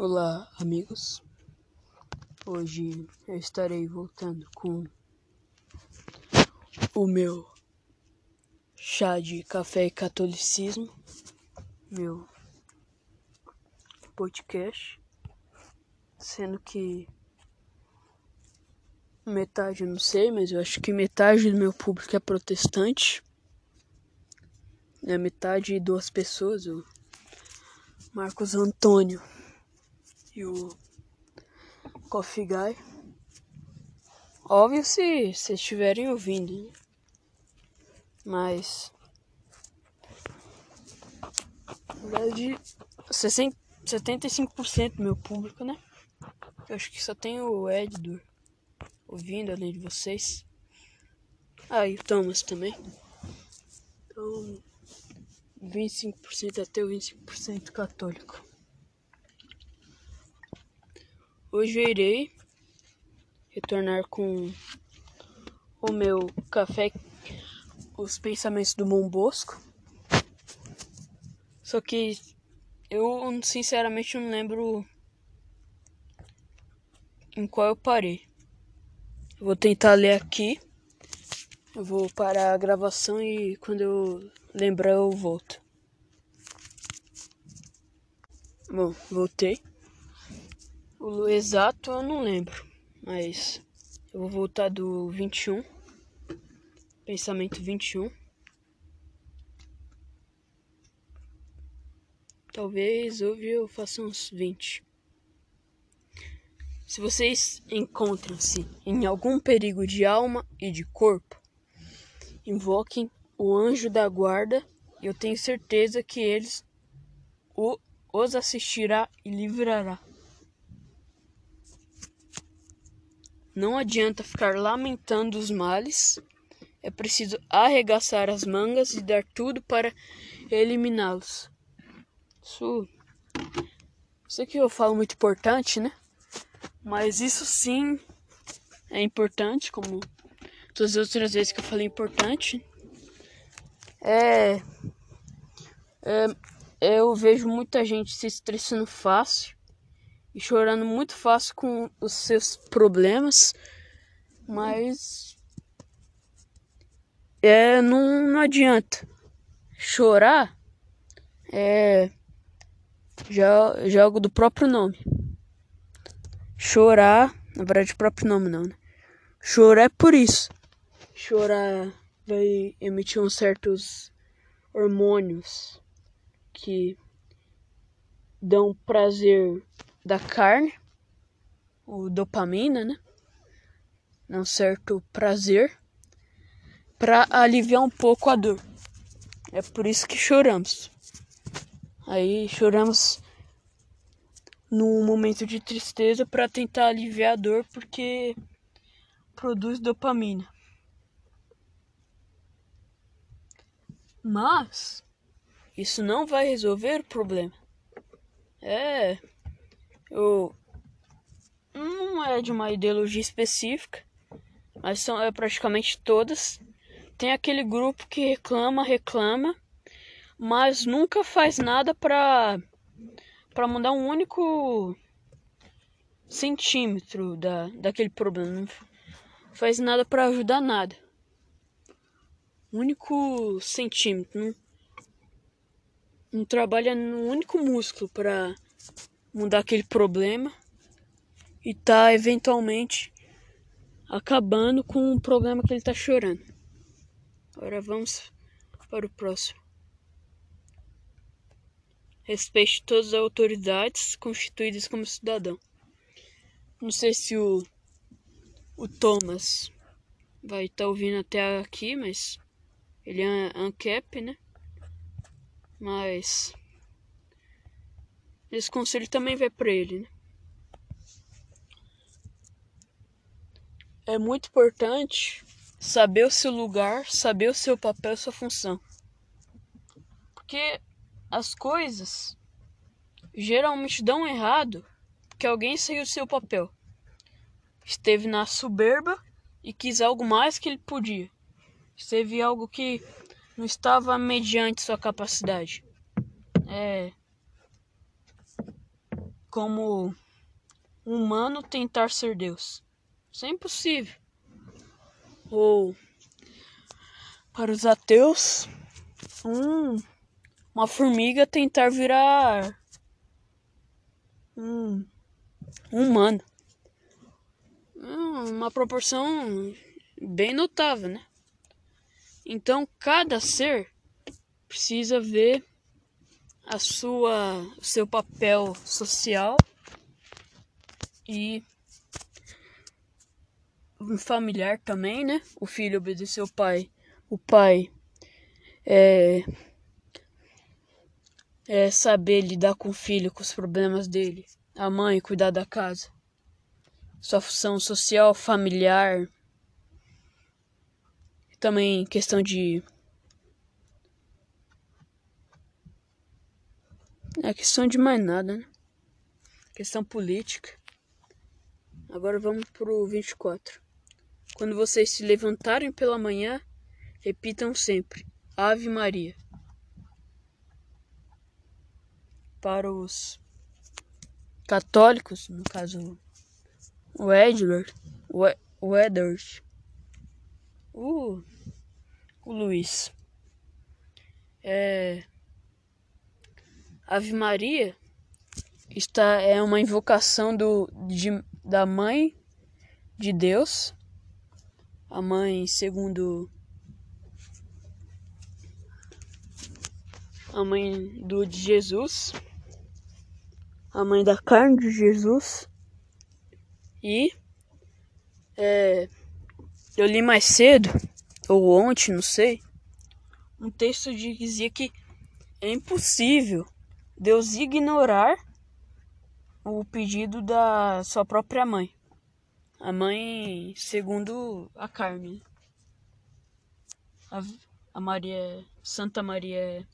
Olá, amigos. Hoje eu estarei voltando com o meu chá de café e catolicismo, meu podcast, sendo que metade não sei, mas eu acho que metade do meu público é protestante. É metade duas pessoas, o Marcos Antônio e o Coffee Guy. Óbvio se vocês estiverem ouvindo, né? Mas. Na verdade, 75% do meu público, né? Eu acho que só tem o Eddur ouvindo além de vocês. Ah, e o Thomas também. Então, 25% até o 25% católico. Hoje eu irei retornar com o meu café, os pensamentos do Mão Bosco. Só que eu sinceramente não lembro em qual eu parei. Eu vou tentar ler aqui. Eu vou parar a gravação e quando eu lembrar eu volto. Bom, voltei. O exato eu não lembro, mas eu vou voltar do 21. Pensamento 21. Talvez hoje eu faça uns 20. Se vocês encontram-se em algum perigo de alma e de corpo, invoquem o anjo da guarda e eu tenho certeza que eles o, os assistirá e livrará. Não adianta ficar lamentando os males, é preciso arregaçar as mangas e dar tudo para eliminá-los. Isso, isso aqui eu falo muito importante, né? Mas isso sim é importante, como todas as outras vezes que eu falei importante. É, é eu vejo muita gente se estressando fácil e chorando muito fácil com os seus problemas, mas é não, não adianta chorar é já, já algo do próprio nome. Chorar, na verdade, o próprio nome não, né? Chorar é por isso. Chorar vai emitir uns certos hormônios que dão prazer da carne, o dopamina, né? Um certo prazer para aliviar um pouco a dor. É por isso que choramos. Aí choramos num momento de tristeza para tentar aliviar a dor porque produz dopamina. Mas isso não vai resolver o problema. É eu não é de uma ideologia específica, mas são é, praticamente todas. Tem aquele grupo que reclama, reclama, mas nunca faz nada para para mudar um único centímetro da, daquele problema. Não faz nada para ajudar nada. Um único centímetro. Não, não trabalha no único músculo para mudar aquele problema e tá eventualmente acabando com o problema que ele tá chorando. Agora vamos para o próximo. Respeite todas as autoridades constituídas como cidadão. Não sei se o, o Thomas vai estar tá ouvindo até aqui, mas ele é ANCAP, né? Mas esse conselho também vai para ele, né? É muito importante saber o seu lugar, saber o seu papel, sua função. Porque as coisas geralmente dão errado porque alguém saiu do seu papel. Esteve na soberba e quis algo mais que ele podia. Esteve algo que não estava mediante sua capacidade. É como um humano tentar ser Deus. Isso é impossível. Ou para os ateus, um, uma formiga tentar virar um, um humano. Hum, uma proporção bem notável, né? Então, cada ser precisa ver a sua seu papel social e familiar também, né? O filho obedecer o pai, o pai é, é saber lidar com o filho, com os problemas dele, a mãe cuidar da casa, sua função social, familiar, também questão de é questão de mais nada, né? Questão política. Agora vamos pro 24. Quando vocês se levantarem pela manhã, repitam sempre: Ave Maria. Para os católicos, no caso o Edward, o Edward, o, o Luiz, é, Ave Maria está é uma invocação do, de, da mãe de Deus. A mãe segundo a mãe do de Jesus, a mãe da carne de Jesus. E é, eu li mais cedo ou ontem, não sei, um texto que dizia que é impossível Deus ignorar o pedido da sua própria mãe. A mãe segundo a carne. A, a Maria, Santa Maria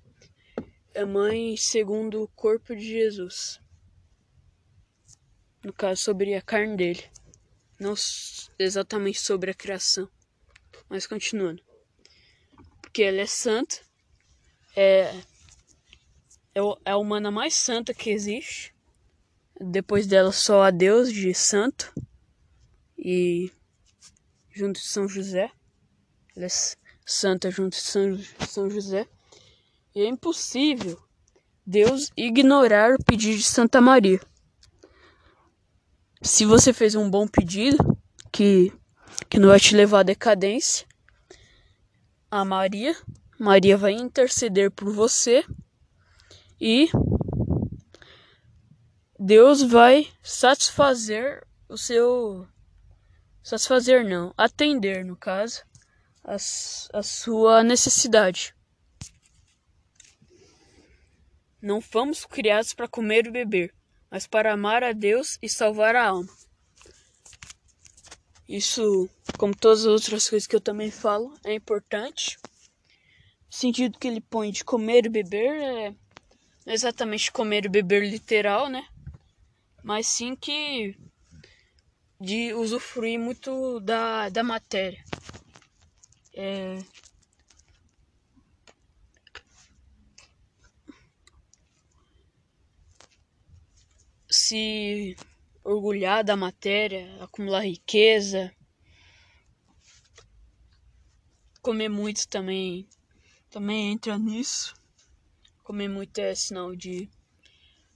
é a mãe segundo o corpo de Jesus. No caso, sobre a carne dele. Não exatamente sobre a criação. Mas continuando. Porque ela é santa. É, é, a humana mais santa que existe. Depois dela, só a Deus de santo e junto de São José. Ela é santa junto de São, São José. E é impossível Deus ignorar o pedido de Santa Maria. Se você fez um bom pedido, que, que não vai te levar à decadência, a Maria, Maria vai interceder por você e Deus vai satisfazer o seu satisfazer não, atender no caso, a, a sua necessidade. Não fomos criados para comer e beber, mas para amar a Deus e salvar a alma. Isso, como todas as outras coisas que eu também falo, é importante. O sentido que ele põe de comer e beber é exatamente comer e beber literal, né? Mas sim que de usufruir muito da, da matéria. É... Se orgulhar da matéria, acumular riqueza, comer muito também também entra nisso. Comer muito é sinal de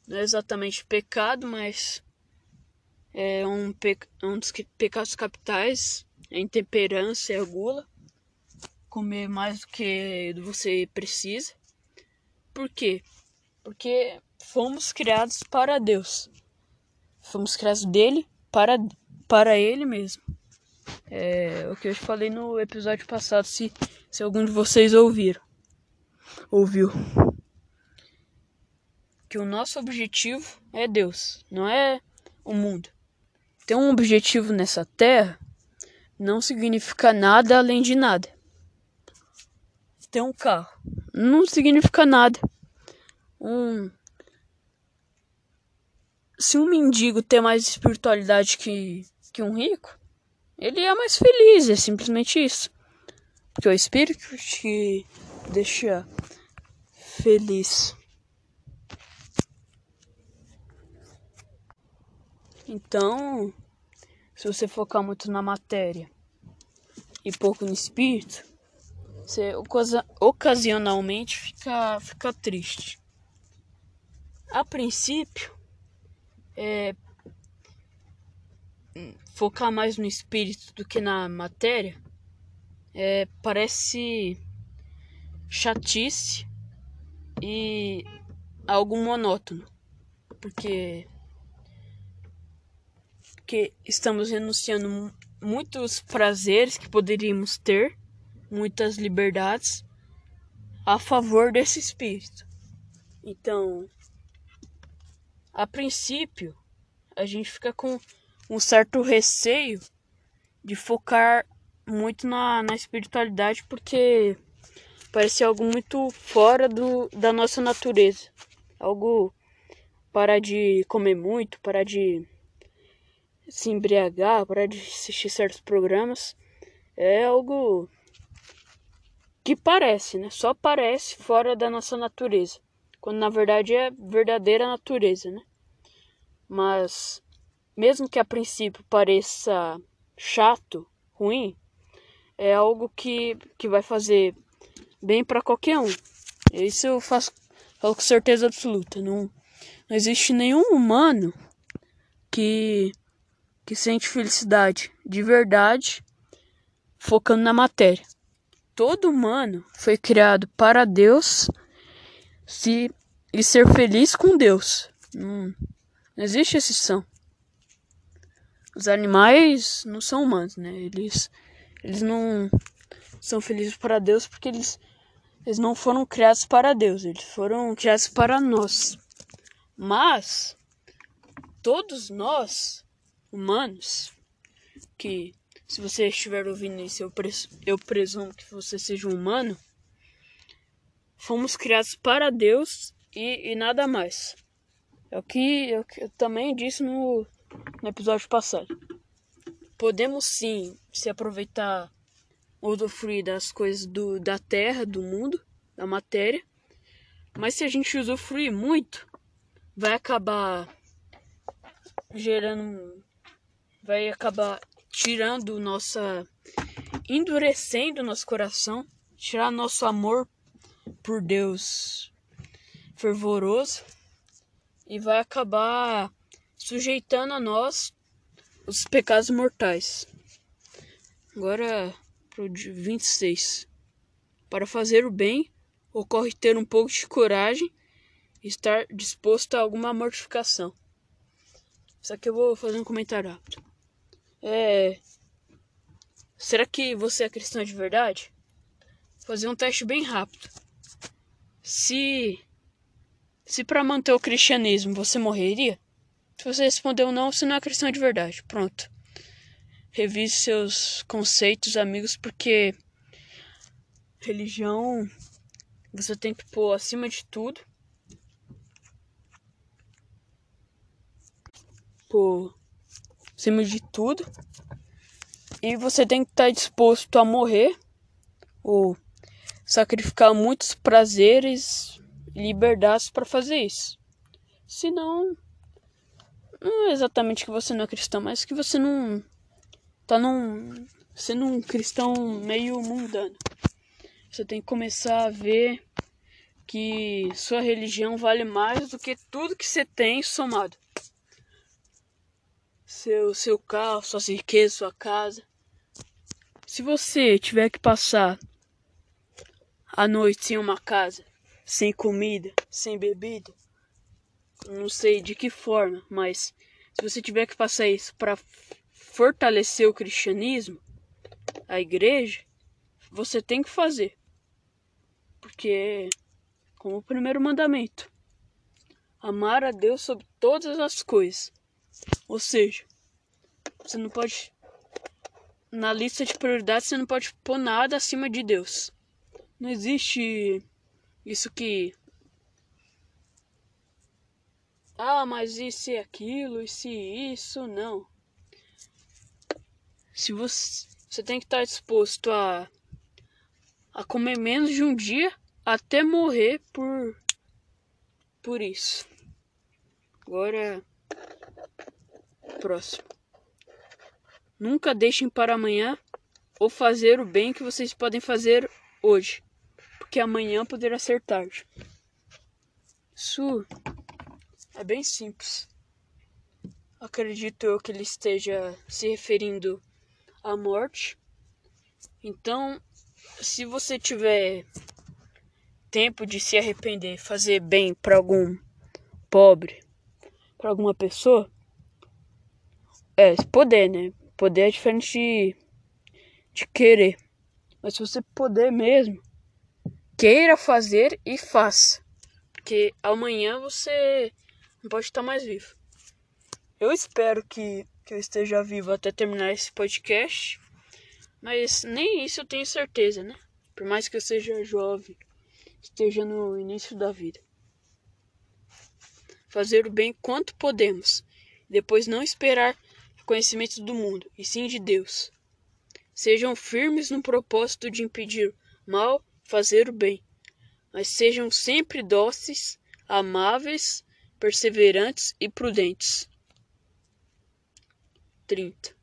não é exatamente pecado, mas é um, pe um dos pecados capitais, a intemperância e a gula. Comer mais do que você precisa. Por quê? Porque fomos criados para Deus. Fomos criados dele para, para ele mesmo. É o que eu falei no episódio passado, se, se algum de vocês ouviram. Ouviu. Que o nosso objetivo é Deus, não é o mundo ter um objetivo nessa terra não significa nada além de nada. Ter um carro não significa nada. Um se um mendigo tem mais espiritualidade que, que um rico, ele é mais feliz, é simplesmente isso. Porque o espírito te deixa feliz. Então, se você focar muito na matéria e pouco no espírito, você ocasionalmente fica, fica triste. A princípio, é, focar mais no espírito do que na matéria é, parece chatice e algo monótono, porque porque estamos renunciando muitos prazeres que poderíamos ter, muitas liberdades a favor desse espírito. Então, a princípio, a gente fica com um certo receio de focar muito na, na espiritualidade porque parece algo muito fora do, da nossa natureza. Algo para de comer muito, para de se embriagar, parar de assistir certos programas, é algo que parece, né? Só parece fora da nossa natureza, quando na verdade é verdadeira natureza, né? Mas mesmo que a princípio pareça chato, ruim, é algo que, que vai fazer bem para qualquer um. Isso eu faço falo com certeza absoluta. Não, não existe nenhum humano que que sente felicidade de verdade focando na matéria. Todo humano foi criado para Deus se, e ser feliz com Deus. Não, não existe exceção. Os animais não são humanos, né? Eles, eles não são felizes para Deus porque eles, eles não foram criados para Deus, eles foram criados para nós. Mas todos nós humanos, que se você estiver ouvindo isso, eu, pres eu presumo que você seja um humano, fomos criados para Deus e, e nada mais. É o que eu, eu também disse no, no episódio passado. Podemos sim se aproveitar usufruir das coisas do, da terra, do mundo, da matéria, mas se a gente usufruir muito, vai acabar gerando vai acabar tirando nossa. endurecendo nosso coração, tirar nosso amor por Deus fervoroso e vai acabar sujeitando a nós os pecados mortais. Agora pro 26. Para fazer o bem, ocorre ter um pouco de coragem e estar disposto a alguma mortificação. Só que eu vou fazer um comentário rápido. É. Será que você é cristão de verdade? Vou fazer um teste bem rápido. Se. Se para manter o cristianismo você morreria? Se você respondeu não, você não é cristão de verdade. Pronto. Revise seus conceitos, amigos, porque religião você tem que pôr acima de tudo. Pôr acima de tudo. E você tem que estar disposto a morrer ou sacrificar muitos prazeres e liberdades para fazer isso. Senão, não é exatamente que você não é cristão, mas que você não tá num, sendo um cristão meio mundano. Você tem que começar a ver que sua religião vale mais do que tudo que você tem somado seu, seu carro, suas riquezas, sua casa. Se você tiver que passar a noite sem uma casa, sem comida, sem bebida, não sei de que forma, mas se você tiver que passar isso para fortalecer o cristianismo, a igreja, você tem que fazer. Porque, como o primeiro mandamento, amar a Deus sobre todas as coisas ou seja, você não pode. Na lista de prioridades, você não pode pôr nada acima de Deus. Não existe isso que. Ah, mas e se aquilo, e isso, não. Se você, você tem que estar disposto a, a comer menos de um dia até morrer por, por isso. Agora próximo. Nunca deixem para amanhã ou fazer o bem que vocês podem fazer hoje, porque amanhã poderá ser tarde. Isso é bem simples. Acredito eu que ele esteja se referindo à morte. Então, se você tiver tempo de se arrepender, fazer bem para algum pobre, para alguma pessoa, é, poder, né? Poder é diferente de, de querer. Mas se você puder mesmo, queira fazer e faça. Porque amanhã você não pode estar mais vivo. Eu espero que, que eu esteja vivo até terminar esse podcast. Mas nem isso eu tenho certeza, né? Por mais que eu seja jovem, esteja no início da vida. Fazer o bem quanto podemos, depois não esperar conhecimento do mundo, e sim de Deus. Sejam firmes no propósito de impedir mal fazer o bem, mas sejam sempre dóceis, amáveis, perseverantes e prudentes. 30.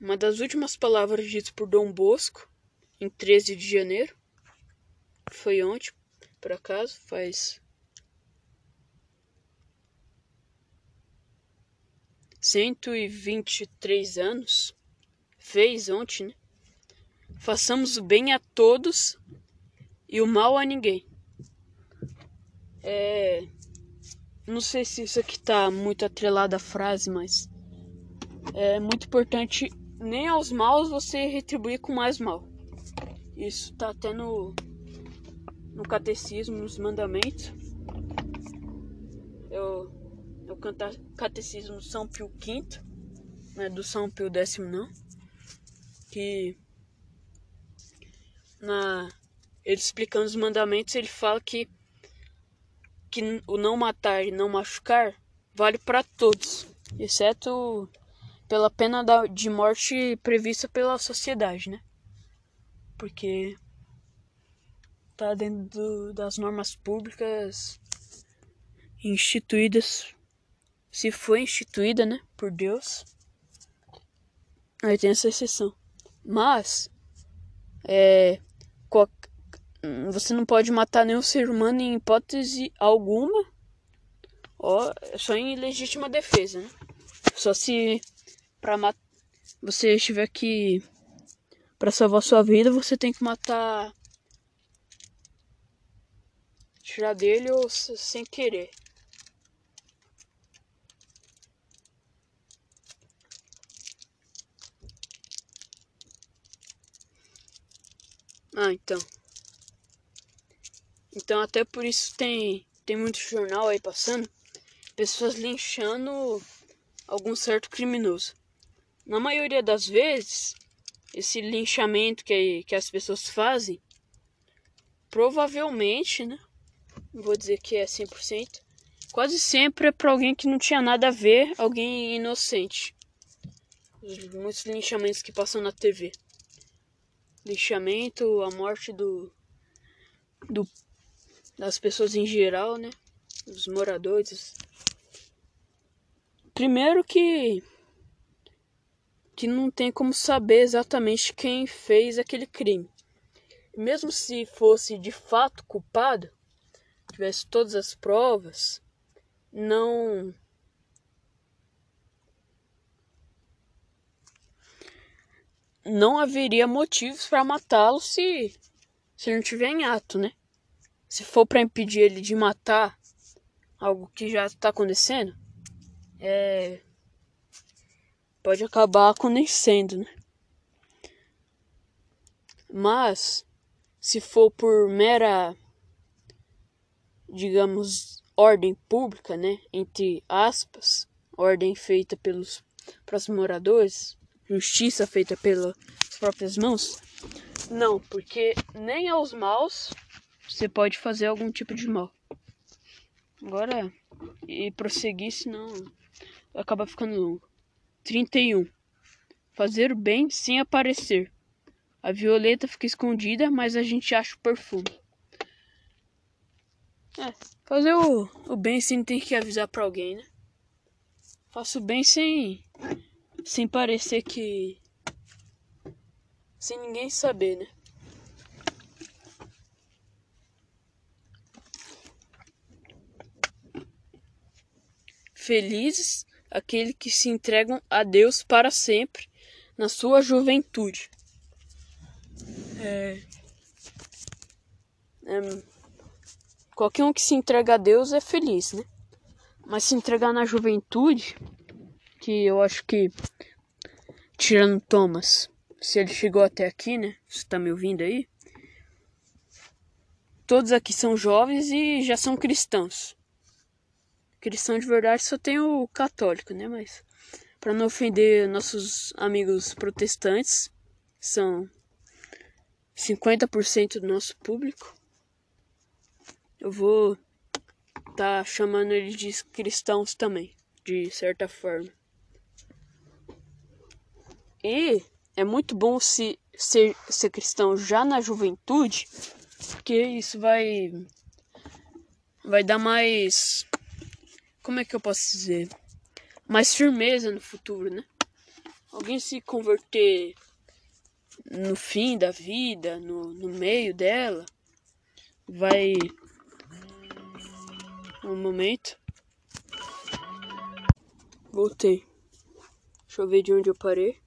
Uma das últimas palavras ditas por Dom Bosco, em 13 de janeiro, foi ontem, por acaso, faz 123 anos, fez ontem, né? Façamos o bem a todos e o mal a ninguém. É. Não sei se isso aqui tá muito atrelado à frase, mas é muito importante nem aos maus você retribuir com mais mal. Isso tá até no, no catecismo, nos mandamentos. Eu o Catecismo São Pio V, né, do São Pio X não, que na ele explicando os mandamentos, ele fala que que o não matar e não machucar vale para todos, exceto pela pena da, de morte prevista pela sociedade, né? Porque tá dentro do, das normas públicas instituídas se foi instituída, né, por Deus, aí tem essa exceção. Mas é, você não pode matar nenhum ser humano em hipótese alguma, ó, só em legítima defesa, né? Só se para você estiver aqui para salvar sua vida, você tem que matar tirar dele ou sem querer. Ah, então. Então até por isso tem tem muito jornal aí passando, pessoas linchando algum certo criminoso. Na maioria das vezes, esse linchamento que, que as pessoas fazem, provavelmente, né? Vou dizer que é 100%, quase sempre é para alguém que não tinha nada a ver, alguém inocente. Muitos linchamentos que passam na TV lixamento, a morte do, do das pessoas em geral, né? Dos moradores. Primeiro que que não tem como saber exatamente quem fez aquele crime. Mesmo se fosse de fato culpado, tivesse todas as provas, não não haveria motivos para matá-lo se, se não tiver em ato, né? Se for para impedir ele de matar algo que já está acontecendo, é, pode acabar acontecendo, né? Mas se for por mera, digamos, ordem pública, né, entre aspas, ordem feita pelos próximos moradores, justiça feita pelas próprias mãos? Não, porque nem aos maus você pode fazer algum tipo de mal. Agora, e prosseguir, senão acaba ficando longo. 31. Fazer o bem sem aparecer. A violeta fica escondida, mas a gente acha o perfume. É, fazer o, o bem sem ter que avisar pra alguém, né? faço bem sem sem parecer que sem ninguém saber, né? Felizes aqueles que se entregam a Deus para sempre na sua juventude. É, é, qualquer um que se entrega a Deus é feliz, né? Mas se entregar na juventude, que eu acho que, tirando Thomas, se ele chegou até aqui, né? Você tá me ouvindo aí? Todos aqui são jovens e já são cristãos. Cristão de verdade só tem o católico, né? Mas para não ofender nossos amigos protestantes, são 50% do nosso público. Eu vou tá chamando eles de cristãos também, de certa forma. E é muito bom se ser, ser cristão já na juventude, porque isso vai vai dar mais como é que eu posso dizer? Mais firmeza no futuro, né? Alguém se converter no fim da vida, no, no meio dela, vai. Um momento. Voltei. Deixa eu ver de onde eu parei.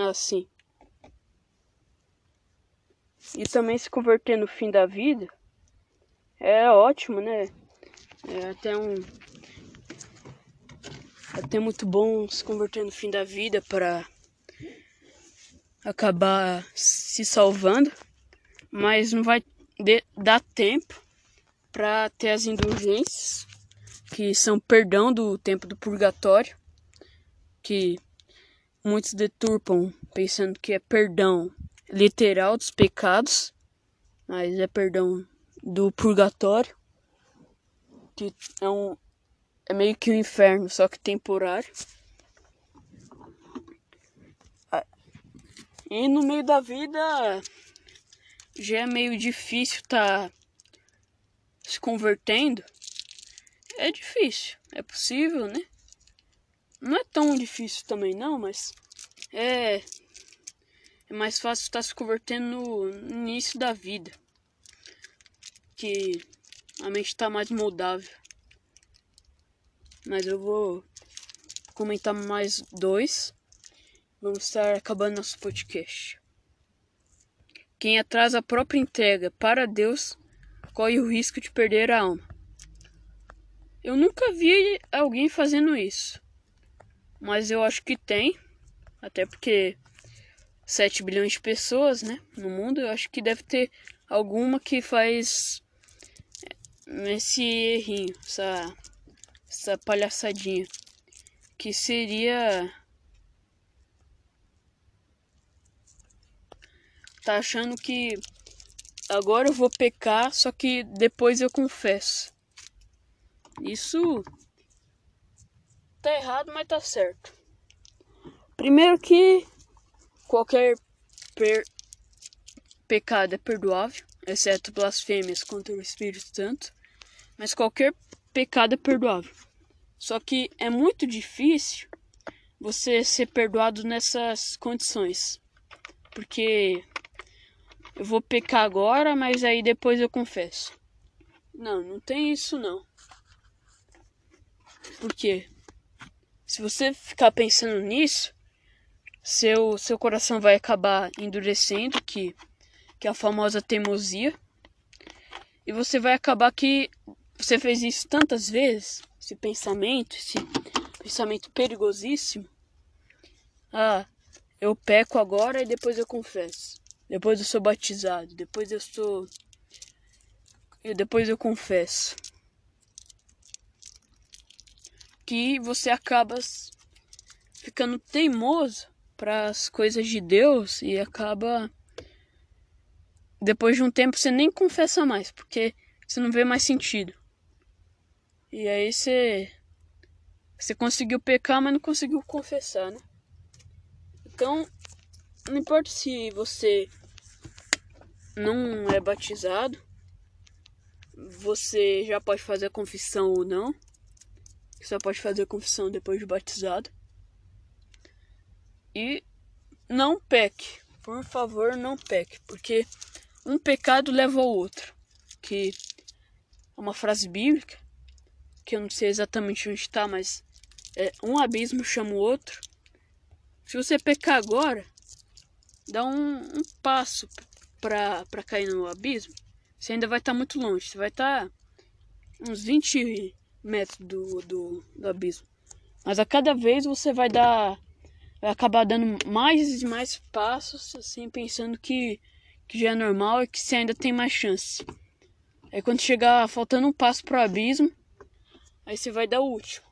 Ah, sim. E também se converter no fim da vida é ótimo, né? É até um. Até muito bom se converter no fim da vida para acabar se salvando, mas não vai dar tempo para ter as indulgências, que são perdão do tempo do purgatório, que muitos deturpam pensando que é perdão literal dos pecados, mas é perdão do purgatório, que é um é meio que um inferno, só que temporário. Ah, e no meio da vida já é meio difícil tá se convertendo. É difícil, é possível, né? Não é tão difícil também não, mas é é mais fácil estar se convertendo no início da vida. Que a mente está mais moldável. Mas eu vou comentar mais dois. Vamos estar acabando nosso podcast. Quem atrasa a própria entrega para Deus corre o risco de perder a alma. Eu nunca vi alguém fazendo isso, mas eu acho que tem, até porque 7 bilhões de pessoas, né, no mundo, eu acho que deve ter alguma que faz esse errinho, essa, essa palhaçadinha, que seria tá achando que agora eu vou pecar, só que depois eu confesso. Isso tá errado, mas tá certo. Primeiro que Qualquer per... pecado é perdoável, exceto blasfêmias contra o Espírito Santo, mas qualquer pecado é perdoável. Só que é muito difícil você ser perdoado nessas condições. Porque eu vou pecar agora, mas aí depois eu confesso. Não, não tem isso não. Por quê? Se você ficar pensando nisso, seu, seu coração vai acabar endurecendo, que, que é a famosa teimosia. E você vai acabar que você fez isso tantas vezes, esse pensamento, esse pensamento perigosíssimo. Ah, eu peco agora e depois eu confesso. Depois eu sou batizado, depois eu sou e depois eu confesso. Que você acaba ficando teimoso para as coisas de Deus e acaba depois de um tempo você nem confessa mais, porque você não vê mais sentido. E aí você você conseguiu pecar, mas não conseguiu confessar, né? Então, não importa se você não é batizado, você já pode fazer a confissão ou não. Você pode fazer confissão depois de batizado. E não peque. Por favor, não peque. Porque um pecado leva ao outro. Que é uma frase bíblica. Que eu não sei exatamente onde está, mas é, um abismo chama o outro. Se você pecar agora, dá um, um passo para cair no abismo. Você ainda vai estar tá muito longe. Você vai estar tá uns 20 metros do, do, do abismo. Mas a cada vez você vai dar vai acabar dando mais e mais passos, assim, pensando que, que já é normal e que você ainda tem mais chance. Aí quando chegar faltando um passo pro abismo, aí você vai dar o último.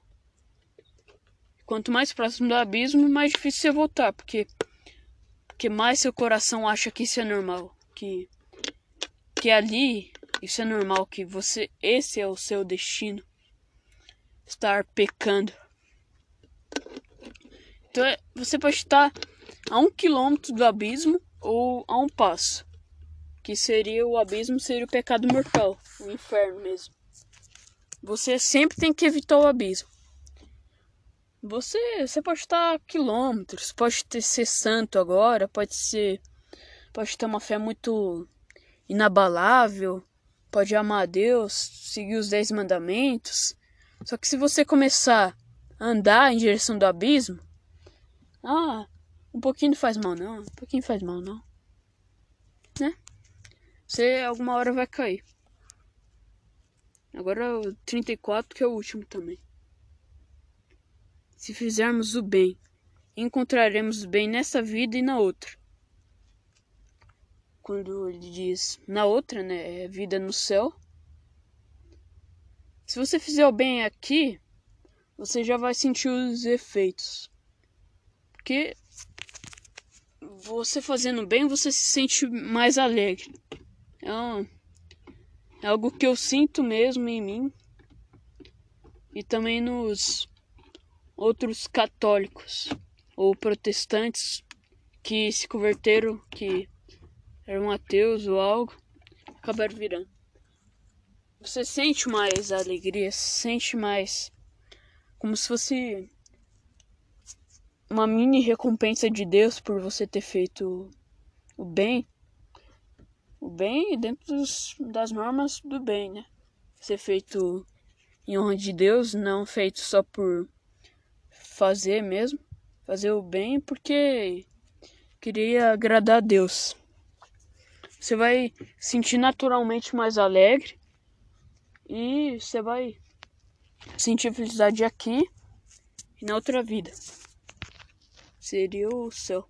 Quanto mais próximo do abismo, mais difícil você voltar, porque, porque mais seu coração acha que isso é normal, que, que ali isso é normal, que você esse é o seu destino, estar pecando. Então é, você pode estar a um quilômetro do abismo ou a um passo. Que seria o abismo, seria o pecado mortal, o inferno mesmo. Você sempre tem que evitar o abismo. Você, você pode estar a quilômetros, pode ter, ser santo agora, pode ser. Pode ter uma fé muito inabalável, pode amar a Deus, seguir os dez mandamentos. Só que se você começar a andar em direção do abismo, ah, um pouquinho não faz mal não, um pouquinho faz mal não. Né? Você alguma hora vai cair. Agora o 34 que é o último também. Se fizermos o bem, encontraremos o bem nessa vida e na outra. Quando ele diz na outra, né, é vida no céu. Se você fizer o bem aqui, você já vai sentir os efeitos. Porque você fazendo bem, você se sente mais alegre. É, um, é algo que eu sinto mesmo em mim e também nos outros católicos ou protestantes que se converteram, que eram ateus ou algo, acabaram virando. Você sente mais alegria, sente mais como se fosse uma mini recompensa de Deus por você ter feito o bem. O bem dentro dos, das normas do bem, né? Ser feito em honra de Deus, não feito só por fazer mesmo. Fazer o bem porque queria agradar a Deus. Você vai sentir naturalmente mais alegre e você vai sentir felicidade aqui e na outra vida seria o céu.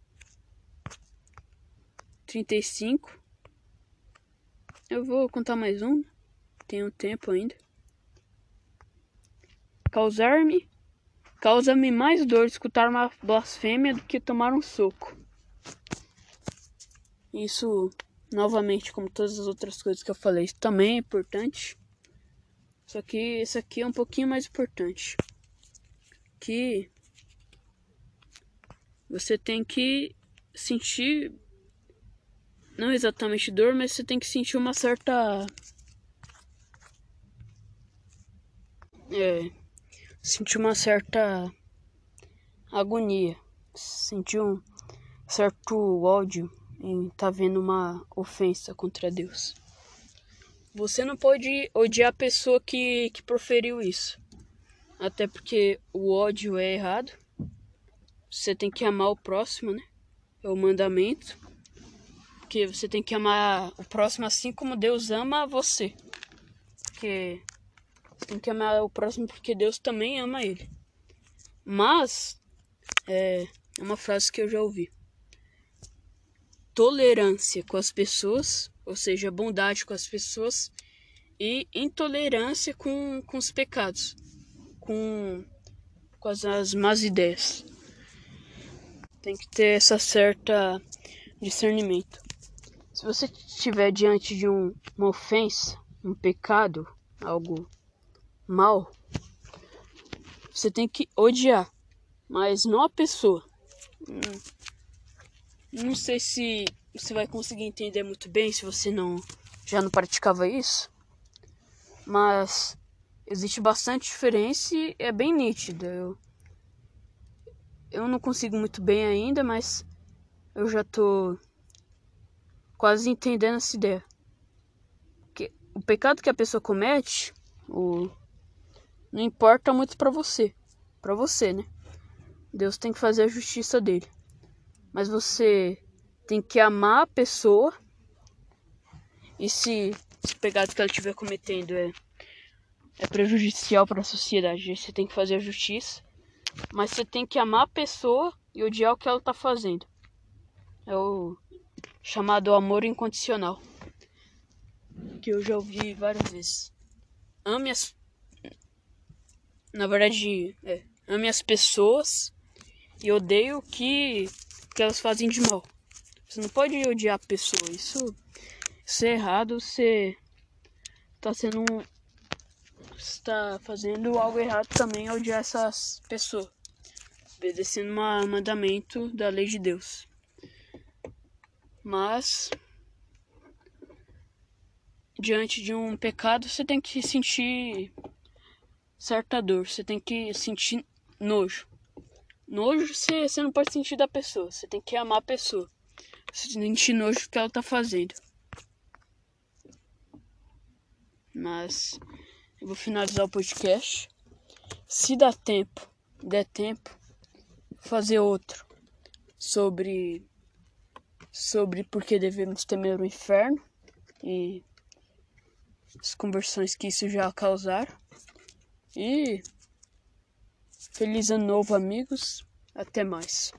35. Eu vou contar mais um. Tenho tempo ainda. Causar-me. Causa-me mais dor escutar uma blasfêmia do que tomar um soco. Isso, novamente, como todas as outras coisas que eu falei, também é importante. Só que esse aqui é um pouquinho mais importante. Que você tem que sentir não exatamente dor, mas você tem que sentir uma certa é, sentir uma certa agonia, sentir um certo ódio em estar tá vendo uma ofensa contra Deus. Você não pode odiar a pessoa que, que proferiu isso. Até porque o ódio é errado você tem que amar o próximo, né? É o mandamento. Porque você tem que amar o próximo assim como Deus ama você. Porque você tem que amar o próximo porque Deus também ama ele. Mas é, é uma frase que eu já ouvi. Tolerância com as pessoas, ou seja, bondade com as pessoas, e intolerância com, com os pecados, com, com as, as más ideias tem que ter essa certa discernimento. Se você estiver diante de um, uma ofensa, um pecado, algo mal, você tem que odiar, mas não a pessoa. Não sei se você vai conseguir entender muito bem se você não já não praticava isso. Mas existe bastante diferença e é bem nítida. Eu, eu não consigo muito bem ainda, mas eu já tô quase entendendo essa ideia. Que o pecado que a pessoa comete, o não importa muito para você, para você, né? Deus tem que fazer a justiça dele. Mas você tem que amar a pessoa. E se esse pecado que ela estiver cometendo é, é prejudicial para a sociedade, você tem que fazer a justiça. Mas você tem que amar a pessoa e odiar o que ela está fazendo. É o chamado amor incondicional. Que eu já ouvi várias vezes. Ame as. Na verdade, é, ame as pessoas e odeio o que, que elas fazem de mal. Você não pode odiar a pessoa. Isso, isso é errado. Você está sendo um, está fazendo algo errado também odiar essas pessoas, obedecendo um mandamento da lei de Deus. Mas diante de um pecado, você tem que sentir certa dor, você tem que sentir nojo. Nojo você, você não pode sentir da pessoa, você tem que amar a pessoa. Você sentir nojo do que ela tá fazendo. Mas eu vou finalizar o podcast. Se dá tempo, der tempo, fazer outro sobre sobre por que devemos temer o inferno e as conversões que isso já causaram. E feliz ano novo, amigos. Até mais.